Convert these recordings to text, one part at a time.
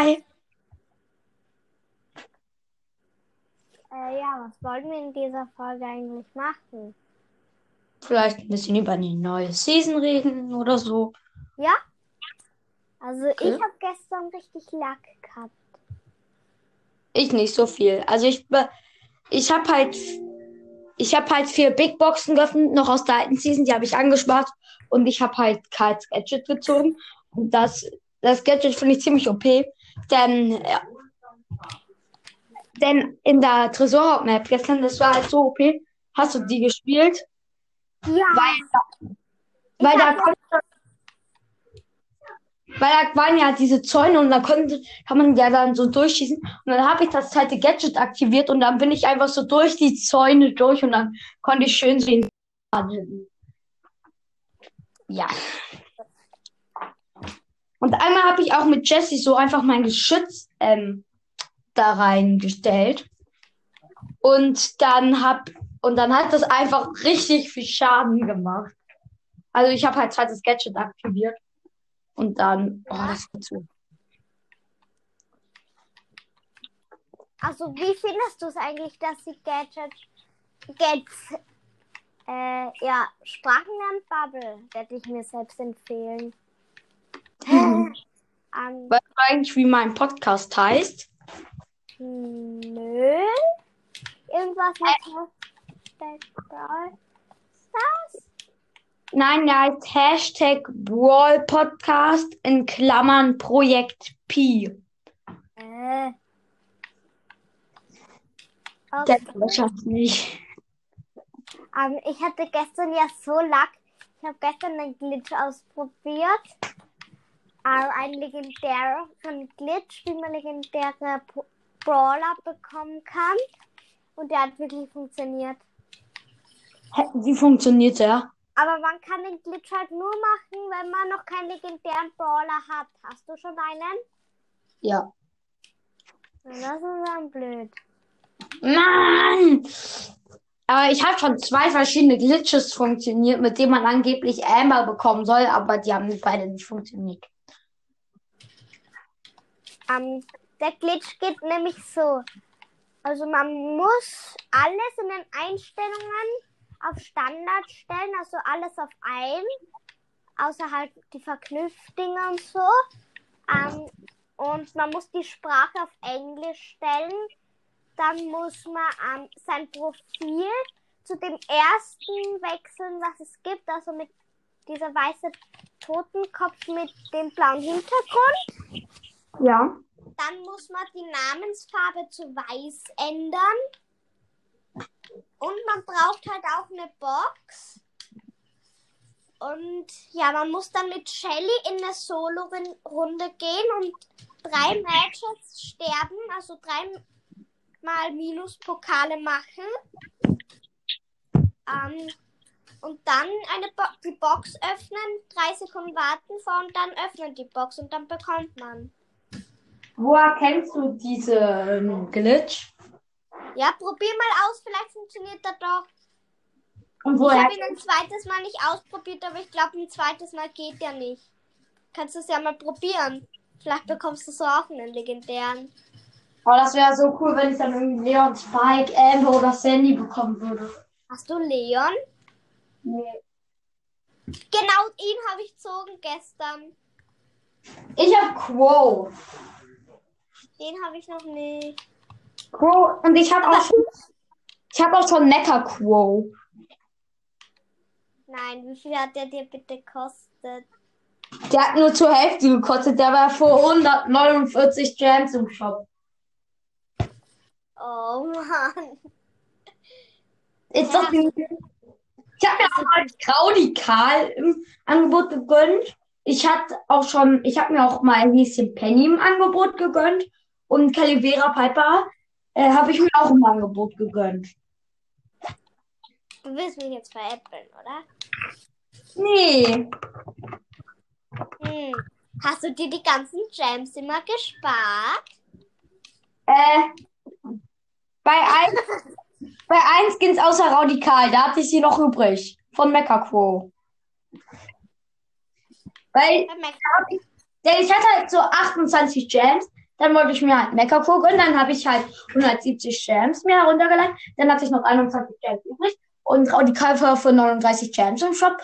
Hi. Äh, ja, was wollen wir in dieser Folge eigentlich machen? Vielleicht ein bisschen über die neue Season reden oder so. Ja? Also Okay. ich habe gestern richtig Lack gehabt. Ich nicht so viel. Also ich, ich habe halt, ich habe halt vier Big Boxen geöffnet, noch aus der alten Season, die habe ich angespart. Und ich habe halt Karls Gadget gezogen. Und das, das Gadget finde ich ziemlich OP. Denn, ja, denn in der Tresor-Map gestern, das war halt so OP. Hast du die gespielt? Ja. Weil, weil da weil da waren ja diese Zäune und da konnte, kann man ja dann so durchschießen. Und dann habe ich das zweite Gadget aktiviert und dann bin ich einfach so durch die Zäune durch und dann konnte ich schön sehen. Ja. Und einmal habe ich auch mit Jesse so einfach mein Geschütz ähm, da reingestellt. Und dann hab und dann hat das einfach richtig viel Schaden gemacht. Also ich habe halt zweites Gadget aktiviert. Und dann, oh, das war zu. Also wie findest du es eigentlich, dass die Gadget, Gads, äh, ja, Sprachenlernbubble werde ich mir selbst empfehlen. Ähm, Weißt du eigentlich, wie mein Podcast heißt? nö. Irgendwas mit Hashtag Brawl Stars? Nein, der heißt Hashtag Brawl Podcast in Klammern Projekt Pi. Äh. Der Okay. wahrscheinlich nicht. Ähm, ich hatte gestern ja so Lack. Ich habe gestern einen Glitch ausprobiert. Äh, ein legendärer Glitch, wie man legendäre Brawler bekommen kann. Und der hat wirklich funktioniert. Wie funktioniert der? Aber man kann den Glitch halt nur machen, wenn man noch keinen legendären Brawler hat. Hast du schon einen? Ja. Das ist dann blöd. Mann! Aber ich habe schon zwei verschiedene Glitches funktioniert, mit denen man angeblich Amber bekommen soll, aber die haben beide nicht funktioniert. Ähm, der Glitch geht nämlich so. Also man muss alles in den Einstellungen auf Standard stellen, also alles auf ein, außer halt die Verknüpfdinger und so. Ähm, und man muss die Sprache auf Englisch stellen. Dann muss man ähm, sein Profil zu dem ersten wechseln, was es gibt, also mit dieser weiße Totenkopf mit dem blauen Hintergrund. Ja. Dann muss man die Namensfarbe zu weiß ändern. Und man braucht halt auch eine Box. Und ja, man muss dann mit Shelly in eine Solo-Runde gehen und drei Matches sterben, also dreimal Minuspokale machen. Ähm, und dann eine Bo die Box öffnen, drei Sekunden warten vor und dann öffnen die Box und dann bekommt man. Woher kennst du diesen Glitch? Ja, probier mal aus, vielleicht funktioniert das doch. Und Ich woher? habe ihn ein zweites Mal nicht ausprobiert, aber ich glaube, ein zweites Mal geht der nicht. Kannst du es ja mal probieren. Vielleicht bekommst du so auch einen legendären. Oh, das wäre so cool, wenn ich dann irgendwie Leon, Spike, Amber oder Sandy bekommen würde. Hast du Leon? Nee. Genau ihn habe ich gezogen gestern. Ich hab Quo. Den habe ich noch nicht. Quo. Und ich hab auch schon, ich hab auch schon Mecha Quo. Nein, wie viel hat der dir bitte gekostet? Der hat nur zur Hälfte gekostet. Der war vor 149 Gems im Shop. Oh Mann. Ist das nicht... Ich habe mir auch mal Kraudikal im Angebot gegönnt. Ich hatte auch schon, ich habe mir auch mal ein Häschen Penny im Angebot gegönnt. Und Calivera Piper äh, habe ich mir auch im Angebot gegönnt. Du willst mich jetzt veräppeln, oder? Nee. Hm. Hast du dir die ganzen Gems immer gespart? Äh, bei ein, bei ein Skins außer Radikal, da hatte ich sie noch übrig. Von Mecha Quo. Weil Mac denn ich hatte halt so 28 Gems. Dann wollte ich mir halt Mecha gucken. Dann habe ich halt 170 Gems mir heruntergeladen. Dann hatte ich noch 21 Gems übrig. Und Radikal für 39 Gems im Shop.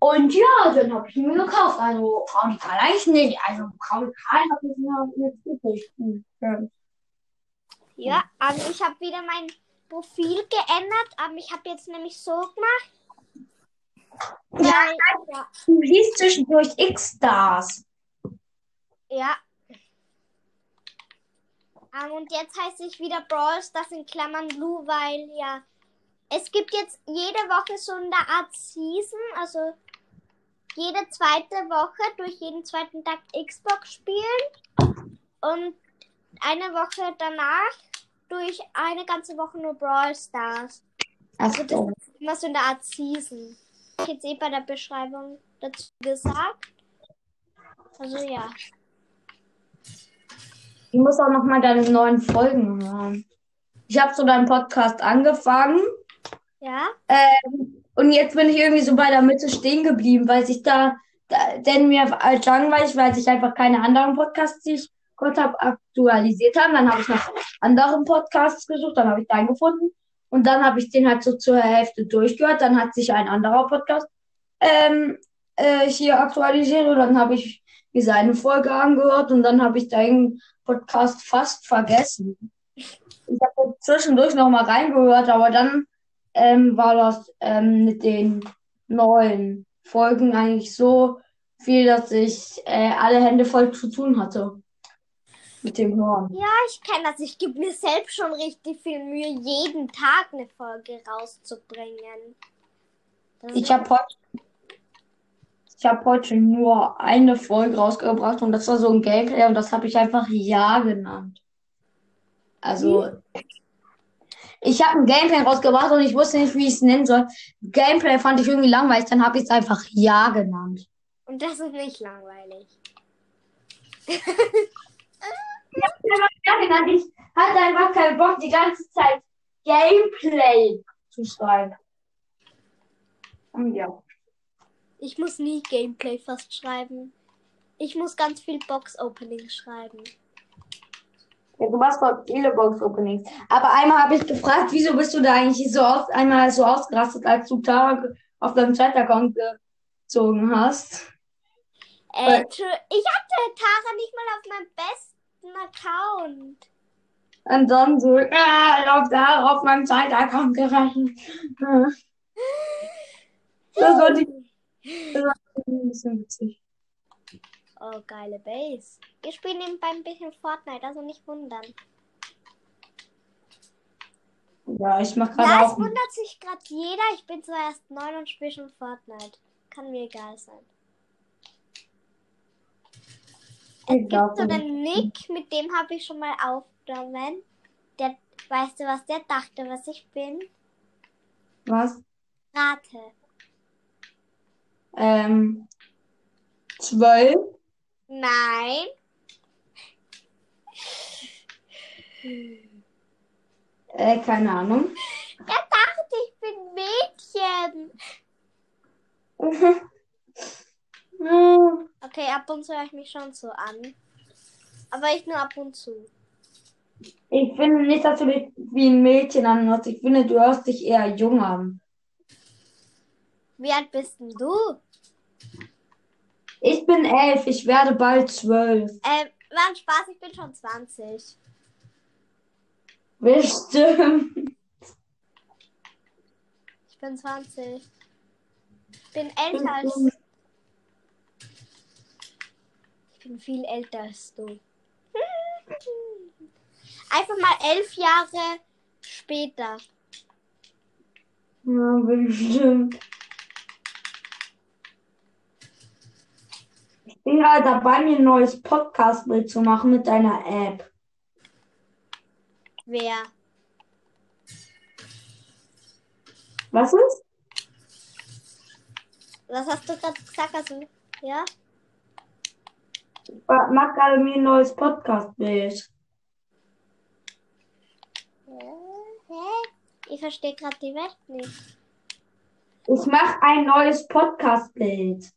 Und ja, dann habe ich ihn mir gekauft. Also Radikal eigentlich nicht. Also Radikal habe ich mir jetzt übrig. Ja, also ich habe wieder mein Profil geändert, aber ich habe jetzt nämlich so gemacht. Ja. Ja, Du liest zwischendurch X-Stars. ja. Ähm, und jetzt heißt ich wieder Brawl Stars in Klammern Blue, weil ja, es gibt jetzt jede Woche so eine Art Season, also jede zweite Woche durch jeden zweiten Tag Xbox spielen und eine Woche danach durch eine ganze Woche nur Brawl Stars. Ach Also das so. ist immer so eine Art Season. Ich jetzt eh bei der Beschreibung dazu gesagt. Also ja. Ich muss auch noch mal deine neuen Folgen hören. Ich habe so deinen Podcast angefangen Ja? und jetzt bin ich irgendwie so bei der Mitte stehen geblieben, weil sich da, da denn mir halt langweilig, weil sich einfach keine anderen Podcasts, die ich gehört habe, aktualisiert haben. Dann habe ich nach anderen Podcasts gesucht, dann habe ich deinen gefunden und dann habe ich den halt so zur Hälfte durchgehört. Dann hat sich ein anderer Podcast ähm, äh, hier aktualisiert und dann habe ich mir seine Folge angehört und dann habe ich deinen Podcast fast vergessen. Ich habe zwischendurch noch mal reingehört, aber dann ähm, war das ähm, mit den neuen Folgen eigentlich so viel, dass ich äh, alle Hände voll zu tun hatte mit dem Hören. Ja, ich kenne das. Ich gebe mir selbst schon richtig viel Mühe, jeden Tag eine Folge rauszubringen. Das Ich habe heute, ich habe heute nur eine Folge rausgebracht und das war so ein Gameplay und das habe ich einfach Ja genannt. Also ich habe ein Gameplay rausgebracht und ich wusste nicht, wie ich es nennen soll. Gameplay fand ich irgendwie langweilig, dann habe ich es einfach Ja genannt. Und das ist nicht langweilig. Ja genannt. Ich hatte einfach keinen Bock, die ganze Zeit Gameplay zu schreiben. Und ja. Ich muss nie Gameplay fast schreiben. Ich muss ganz viel Box-Opening schreiben. Ja, du machst voll viele Box-Openings. Aber einmal habe ich gefragt, wieso bist du da eigentlich so aus, einmal so ausgerastet, als du Tara auf deinem Chat-Account gezogen hast? Äh, ich hatte Tara nicht mal auf meinem besten Account. Und dann so, ah, auf Tara auf meinem Chat-Account gerechnet. Das war die, das war ein bisschen witzig. Oh, geile Base. Wir spielen nebenbei ein bisschen Fortnite, also nicht wundern. Ja, ich mach gerade Ja, es wundert sich gerade jeder. Ich bin zwar erst neun und spiele schon Fortnite. Kann mir egal sein. Es gibt so einen Nick, mit dem habe ich schon mal aufgenommen. Der, weißt du, was der dachte, was ich bin? Was? Rate. Ähm, zwölf? Nein. Äh, keine Ahnung. Er dachte, ich bin Mädchen. Okay, ab und zu höre ich mich schon so an. Aber ich nur ab und zu. Ich finde nicht, dass du dich wie ein Mädchen anhörst. Ich finde, du hörst dich eher jung an. Wie alt bist denn du? Ich bin elf, ich werde bald zwölf. Ähm, war ein Spaß, ich bin schon 20. Bestimmt. Ich bin 20. Ich bin älter als. Ich bin viel älter als du. Einfach mal elf Jahre später. Ja, bestimmt. Bin gerade dabei, mir ein neues Podcast-Bild zu machen mit deiner App. Wer? Was ist? Was hast du gerade gesagt? Also, ja? Ich mach gerade mir ein neues Podcast-Bild. Hä? Ich verstehe gerade die Welt nicht. Ich mache ein neues Podcast-Bild.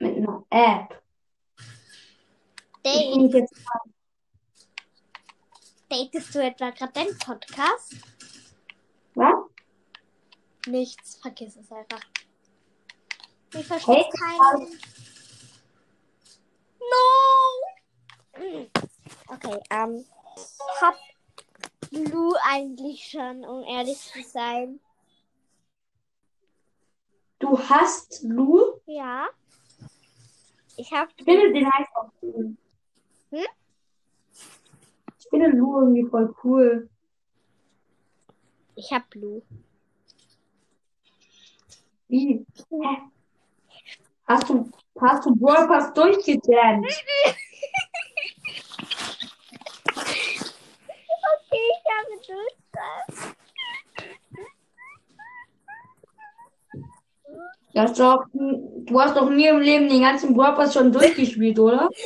Mit einer App. Bin jetzt Updatest du etwa gerade deinen Podcast? Was? Nichts, vergiss es einfach. Ich verstehe Hey, keinen. No! Okay, ähm, hab Lu eigentlich schon, um ehrlich zu sein. Du hast Lu? Ja. Ich hab Ich finde den einfach cool. Hm? Ich finde Lu irgendwie voll cool. ich hab Lu. Wie? Hä? Hast du, hast du Brawl Pass durchgejammt? Okay, ich habe Durchfall. Du hast doch, du hast doch nie im Leben den ganzen Brawl schon durchgespielt, oder?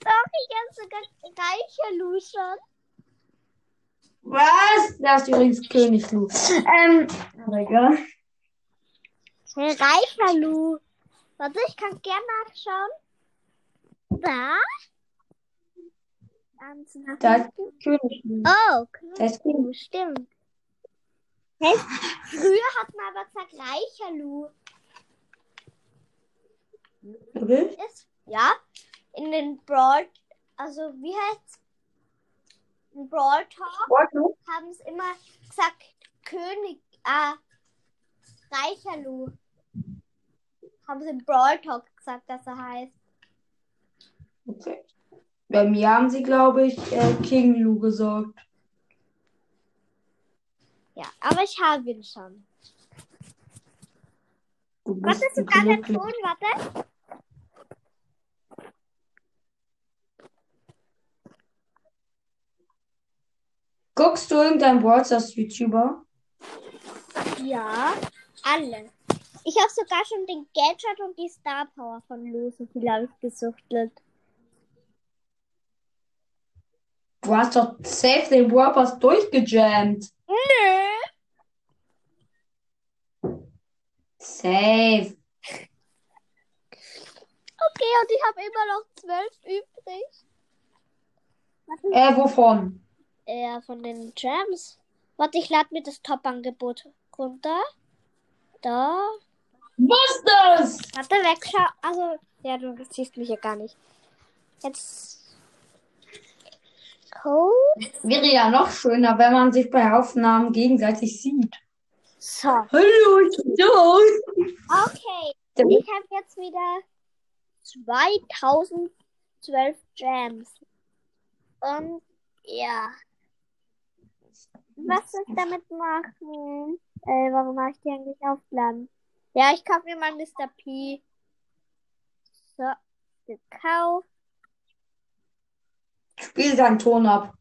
Doch, ich habe sogar reicher Lu schon. Was? Da ist übrigens König Lu. Ähm, aber egal. Reicher Lu. Warte, ich kann gerne nachschauen. Da? Da ist. König Lu. Oh, König. Lu, stimmt. Früher hat man aber gesagt reicher Lu. Wirklich? Ist, ja, in den Brawl, also wie heißt's? In Brawl Talk haben es immer gesagt König, äh, reicher Lu. Haben sie im Brawl Talk gesagt, dass er heißt. Okay. Bei mir haben sie, glaube ich, äh, King Lu gesagt. Ja, aber ich habe ihn schon. Du bist Warte, sogar der glücklich. Ton, warte. Guckst du irgendeinen Brawl Stars YouTuber? Ja, alle. Ich habe sogar schon den Gadget und die Star Power von Lu, so viel habe ich gesuchtelt. Du hast doch safe den Brawl Pass durchgejammt. Nö. Safe. Okay, und ich habe immer noch zwölf übrig. Äh, wovon? Äh, von den Gems. Warte, ich lade mir das Top-Angebot runter. Da. Was das? Warte, wegschau. Also, ja, du siehst mich ja gar nicht. Jetzt. Code. Wäre ja noch schöner, wenn man sich bei Aufnahmen gegenseitig sieht. So. Hallo, ich bin. Okay. Ich habe jetzt wieder 2012 Gems. Und ja. Was soll ich damit machen? Äh, warum mache ich die eigentlich aufladen? Ja, ich kaufe mir mal Mr. P. So, gekauft. Spiel deinen Ton ab.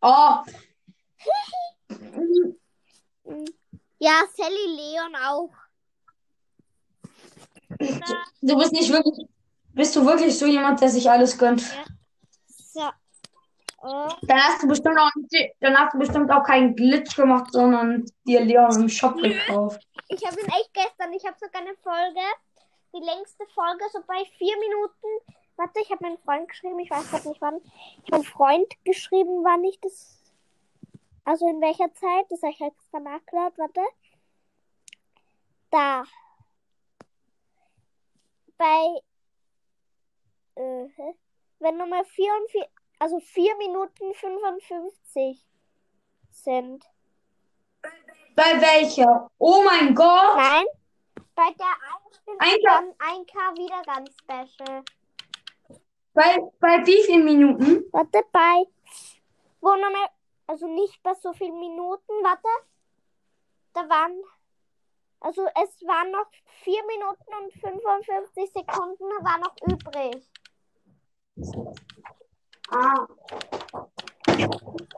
Oh, Ja, Sally Leon auch. Du bist nicht wirklich. Bist du wirklich so jemand, der sich alles gönnt? So. Oh, Dann hast du bestimmt auch, dann hast du bestimmt auch keinen Glitch gemacht, sondern dir Leon im Shop gekauft. ich habe ihn echt gestern. Ich habe sogar eine Folge, die längste Folge, so bei vier Minuten. Warte, ich habe meinen Freund geschrieben. Ich weiß gerade nicht wann. Ich habe Freund geschrieben, wann ich das. Also in welcher Zeit? Das habe ich extra nachgeladen. Warte. Da. Bei. Äh, wenn Nummer 44, also 4 Minuten 55 sind. Bei welcher? Oh mein Gott! Nein, bei der Einstellung Ein von 1K wieder ganz special. Bei, bei wie vielen Minuten? Warte, bei. Wo nochmal. Also nicht bei so vielen Minuten, warte. Da waren. Also es waren noch 4 Minuten und 55 Sekunden war noch übrig. Ah.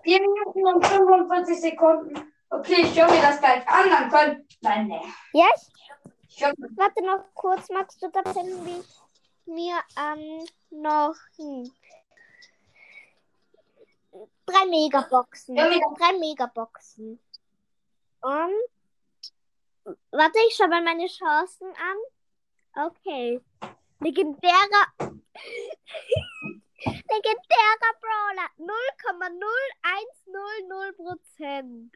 4 Minuten und 45 Sekunden. Okay, ich höre mir das gleich an, dann können. Nein, nee. Ja, ich, Ich hör, warte noch kurz. Magst du da wie ich mir ähm, noch hm, drei Megaboxen. Ja, mega. Drei Megaboxen. Und Warte, ich schau mal meine Chancen an. Okay. Legendärer. Legendärer Brawler. 0,0100%.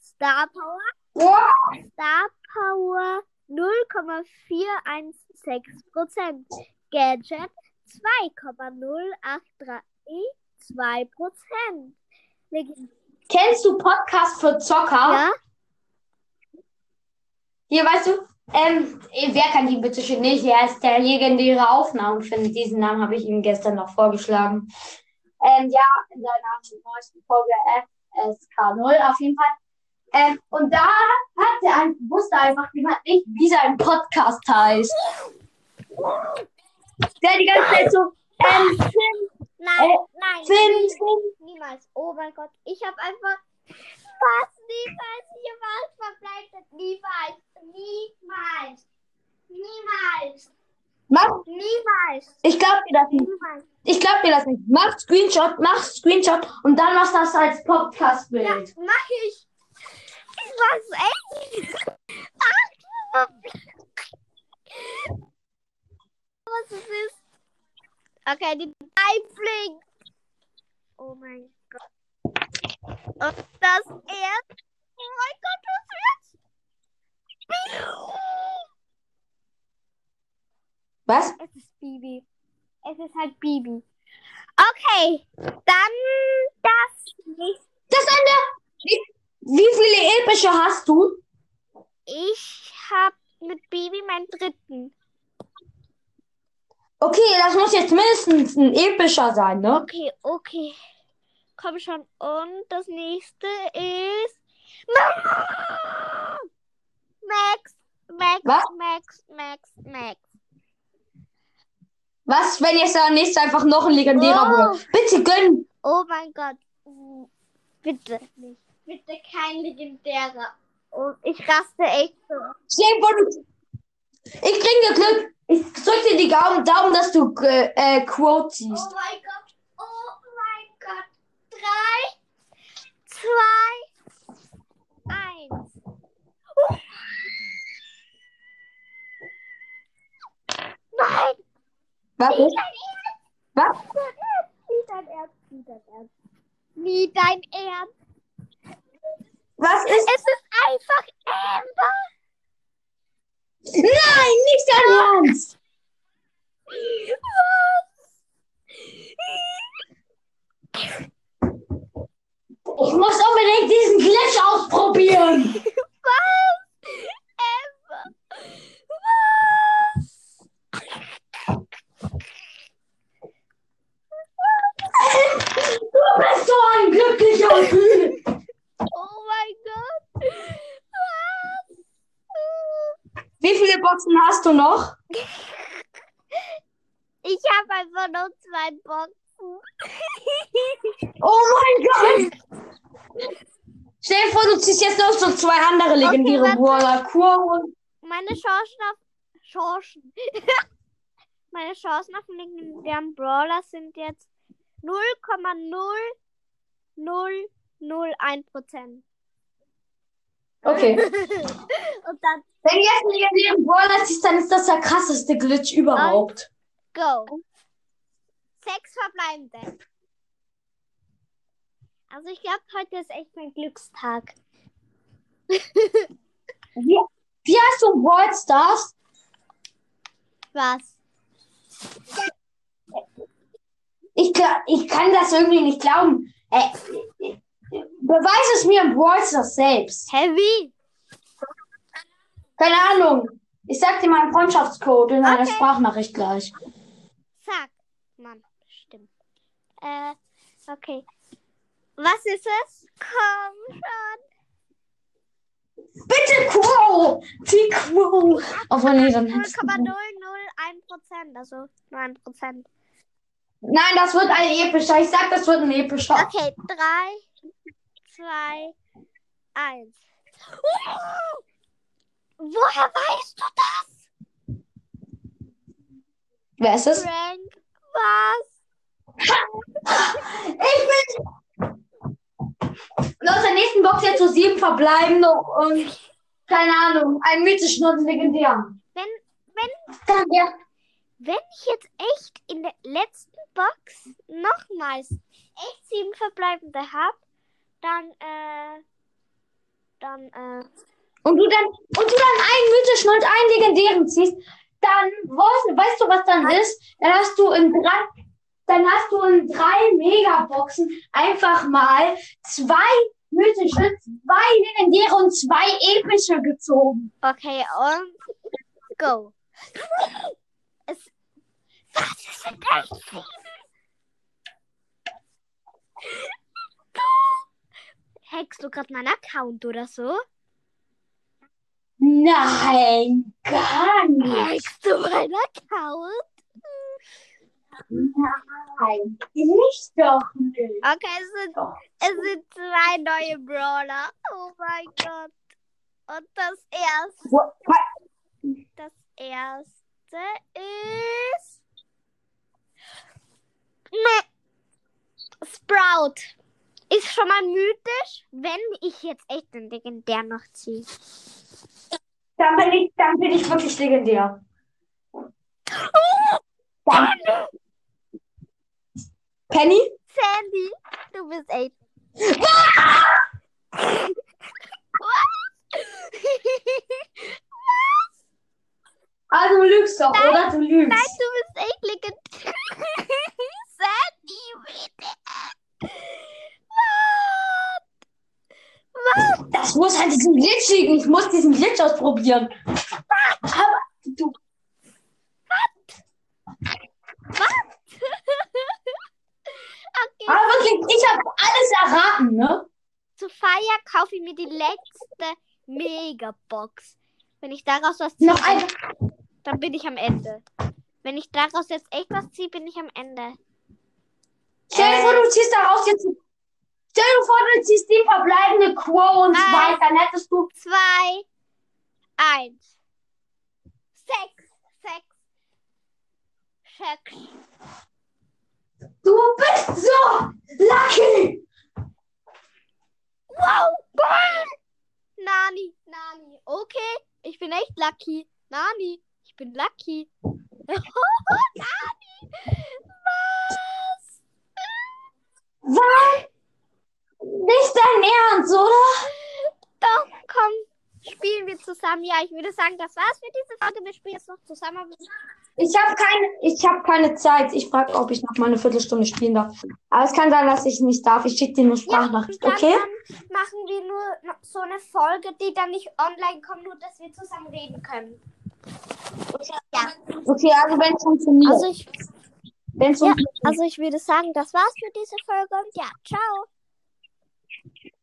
Star Power. Wow. Star Power 0,416%. Gadget 2,083,2%. Legend Kennst du Podcast für Zocker? ja? Hier, weißt du, ähm, wer kann die bitte schön nicht? Er ist der legendäre Aufnahmefinder. Diesen Namen habe ich ihm gestern noch vorgeschlagen. Ähm, ja, in seiner neuesten Folge FSK0 auf jeden Fall. Ähm, und da hat er ein, wusste einfach jemand nicht, wie sein Podcast heißt. Der die ganze Zeit so, ähm, Finn, Nein, Äh, nein. Finn, nie- Finn. Niemals. Oh mein Gott. Ich habe einfach niemals hier was verbleibt. Niemals. Niemals. Niemals. Mach, Niemals. ich glaube dir das nicht. Niemals. Ich glaube dir das nicht. Mach Screenshot, mach Screenshot und dann machst du das als Ja, Podcast-Bild. mach ich. Ich mach's echt. Ach, was es ist. Okay, die blinkt. Oh mein Gott. Und das erste. Oh mein Gott, was wird's? Was? Es ist Bibi. Es ist halt Bibi. Okay, dann das nächste. Das Ende! Wie, wie viele epische hast du? Ich habe mit Bibi meinen dritten. Okay, das muss jetzt mindestens ein epischer sein, ne? Okay, okay. Komm schon. Und das nächste ist. Max. Max, Was? Max, Max, Max. Was, wenn jetzt der nächste einfach noch ein legendärer Oh. wird? Bitte gönn! Oh mein Gott. Bitte nicht. Bitte kein legendärer. Oh, ich raste echt so. Ich krieg dir Glück. Ich drück dir die Daumen, dass du äh, äh, Quote Oh ziehst. mein Gott. Oh mein Gott. Drei, zwei, eins. Nein. Was ist? dein Was? Ernst. Nie dein Ernst. Nie dein Ernst. Nie dein Ernst. Was ist? Es ist einfach Amber. Nein, nicht dein Ernst! Ich muss unbedingt diesen Glitch ausprobieren. Was? Amber. Was? Du bist so ein glücklicher Typ. Oh mein Gott. Was? Wie viele Boxen hast du noch? Ich habe einfach nur zwei Boxen. Oh mein Gott! Stell dir vor, du ziehst jetzt noch so zwei andere legendäre warte. Brawler. Kur und Meine Chancen auf Chancen. Meine Chancen auf den legendären Brawler sind jetzt 0,0001%. Okay. Und dann Wenn jetzt einen legendären Brawler ziehst, dann ist das der krasseste Glitch überhaupt. go. Sechs verbleibende. Also ich glaube, heute ist echt mein Glückstag. Wie, wie heißt du Brawl Stars? Was? Ich, ich kann das irgendwie nicht glauben. Äh, beweis es mir im Brawl Stars selbst. Heavy? Keine Ahnung. Ich sag dir meinen Freundschaftscode in einer Okay. Sprachnachricht gleich. Sag. Mann, stimmt. Äh, okay. Was ist es? Komm schon. Bitte Quo! Die Quo! Auf nee, dann hättest du- 0,001%, also nur 1%. Nein, das wird ein epischer. Ich sag, das wird ein epischer. Okay, 3, 2, 1. Woher weißt du das? Wer ist es? Frank, was? Ich bin. Und aus der nächsten Box jetzt so sieben verbleibende und keine Ahnung, einen mythischen und legendären. Wenn, wenn, Dann ja. Wenn ich jetzt echt in der letzten Box nochmals echt sieben verbleibende habe, dann, äh, dann, äh, Und du dann, und du dann einen mythischen und einen legendären ziehst, dann, weißt, weißt du, was dann ist? Dann hast du in drei, dann hast du in drei Megaboxen einfach mal zwei mythische, zwei legendäre und zwei epische gezogen. okay, und go. Was ist denn sieben? Hackst du gerade meinen Account oder so? Nein, gar nicht. Hackst du meinen Account? Nein, ich doch nicht. Okay, es sind, Doch. es sind zwei neue Brawler. Oh mein Gott. Und das erste, Wo- das erste ist. Nee. Sprout. Ist schon mal mythisch, wenn ich jetzt echt den legendär noch ziehe. Dann bin ich, dann bin ich wirklich legendär. Dann, Penny? Sandy, du bist echt. Ah, du lügst doch, oder? Du lügst. Nein, du bist echt legendär. Bitte. Was? Was? Das muss halt diesen Glitch liegen. Ich muss diesen Glitch ausprobieren. Aber du, Okay. aber wirklich, ich habe alles erraten, ne? Zur Feier kaufe ich mir die letzte Megabox. Wenn ich daraus was ziehe, Noch ein. dann bin ich am Ende. Wenn ich daraus jetzt echt was ziehe, bin ich am Ende. Stell dir vor, du ziehst daraus jetzt. Stell dir vor, du ziehst die verbleibende Quo und zwei, dann hättest du. Zwei, eins, sechs, sechs, sechs. Du bist so lucky! Wow, Ball! Nani, Nani. Okay, ich bin echt lucky. Nani, ich bin lucky. Nani? Was? Nicht dein Ernst, oder? Doch, komm, spielen wir zusammen. Ja, ich würde sagen, das war's für diese Folge. Wir spielen jetzt noch zusammen. Ich habe keine, ich hab keine Zeit. Ich frage, ob ich noch mal eine Viertelstunde spielen darf. Aber es kann sein, dass ich nicht darf. Ich schicke dir eine Sprachnachricht, dann, okay? machen wir nur noch so eine Folge, die dann nicht online kommt, nur dass wir zusammen reden können. Ja, Okay, also wenn es funktioniert. also ich, Wenn's ja, also ich würde sagen, das war's für diese Folge und ja, ciao.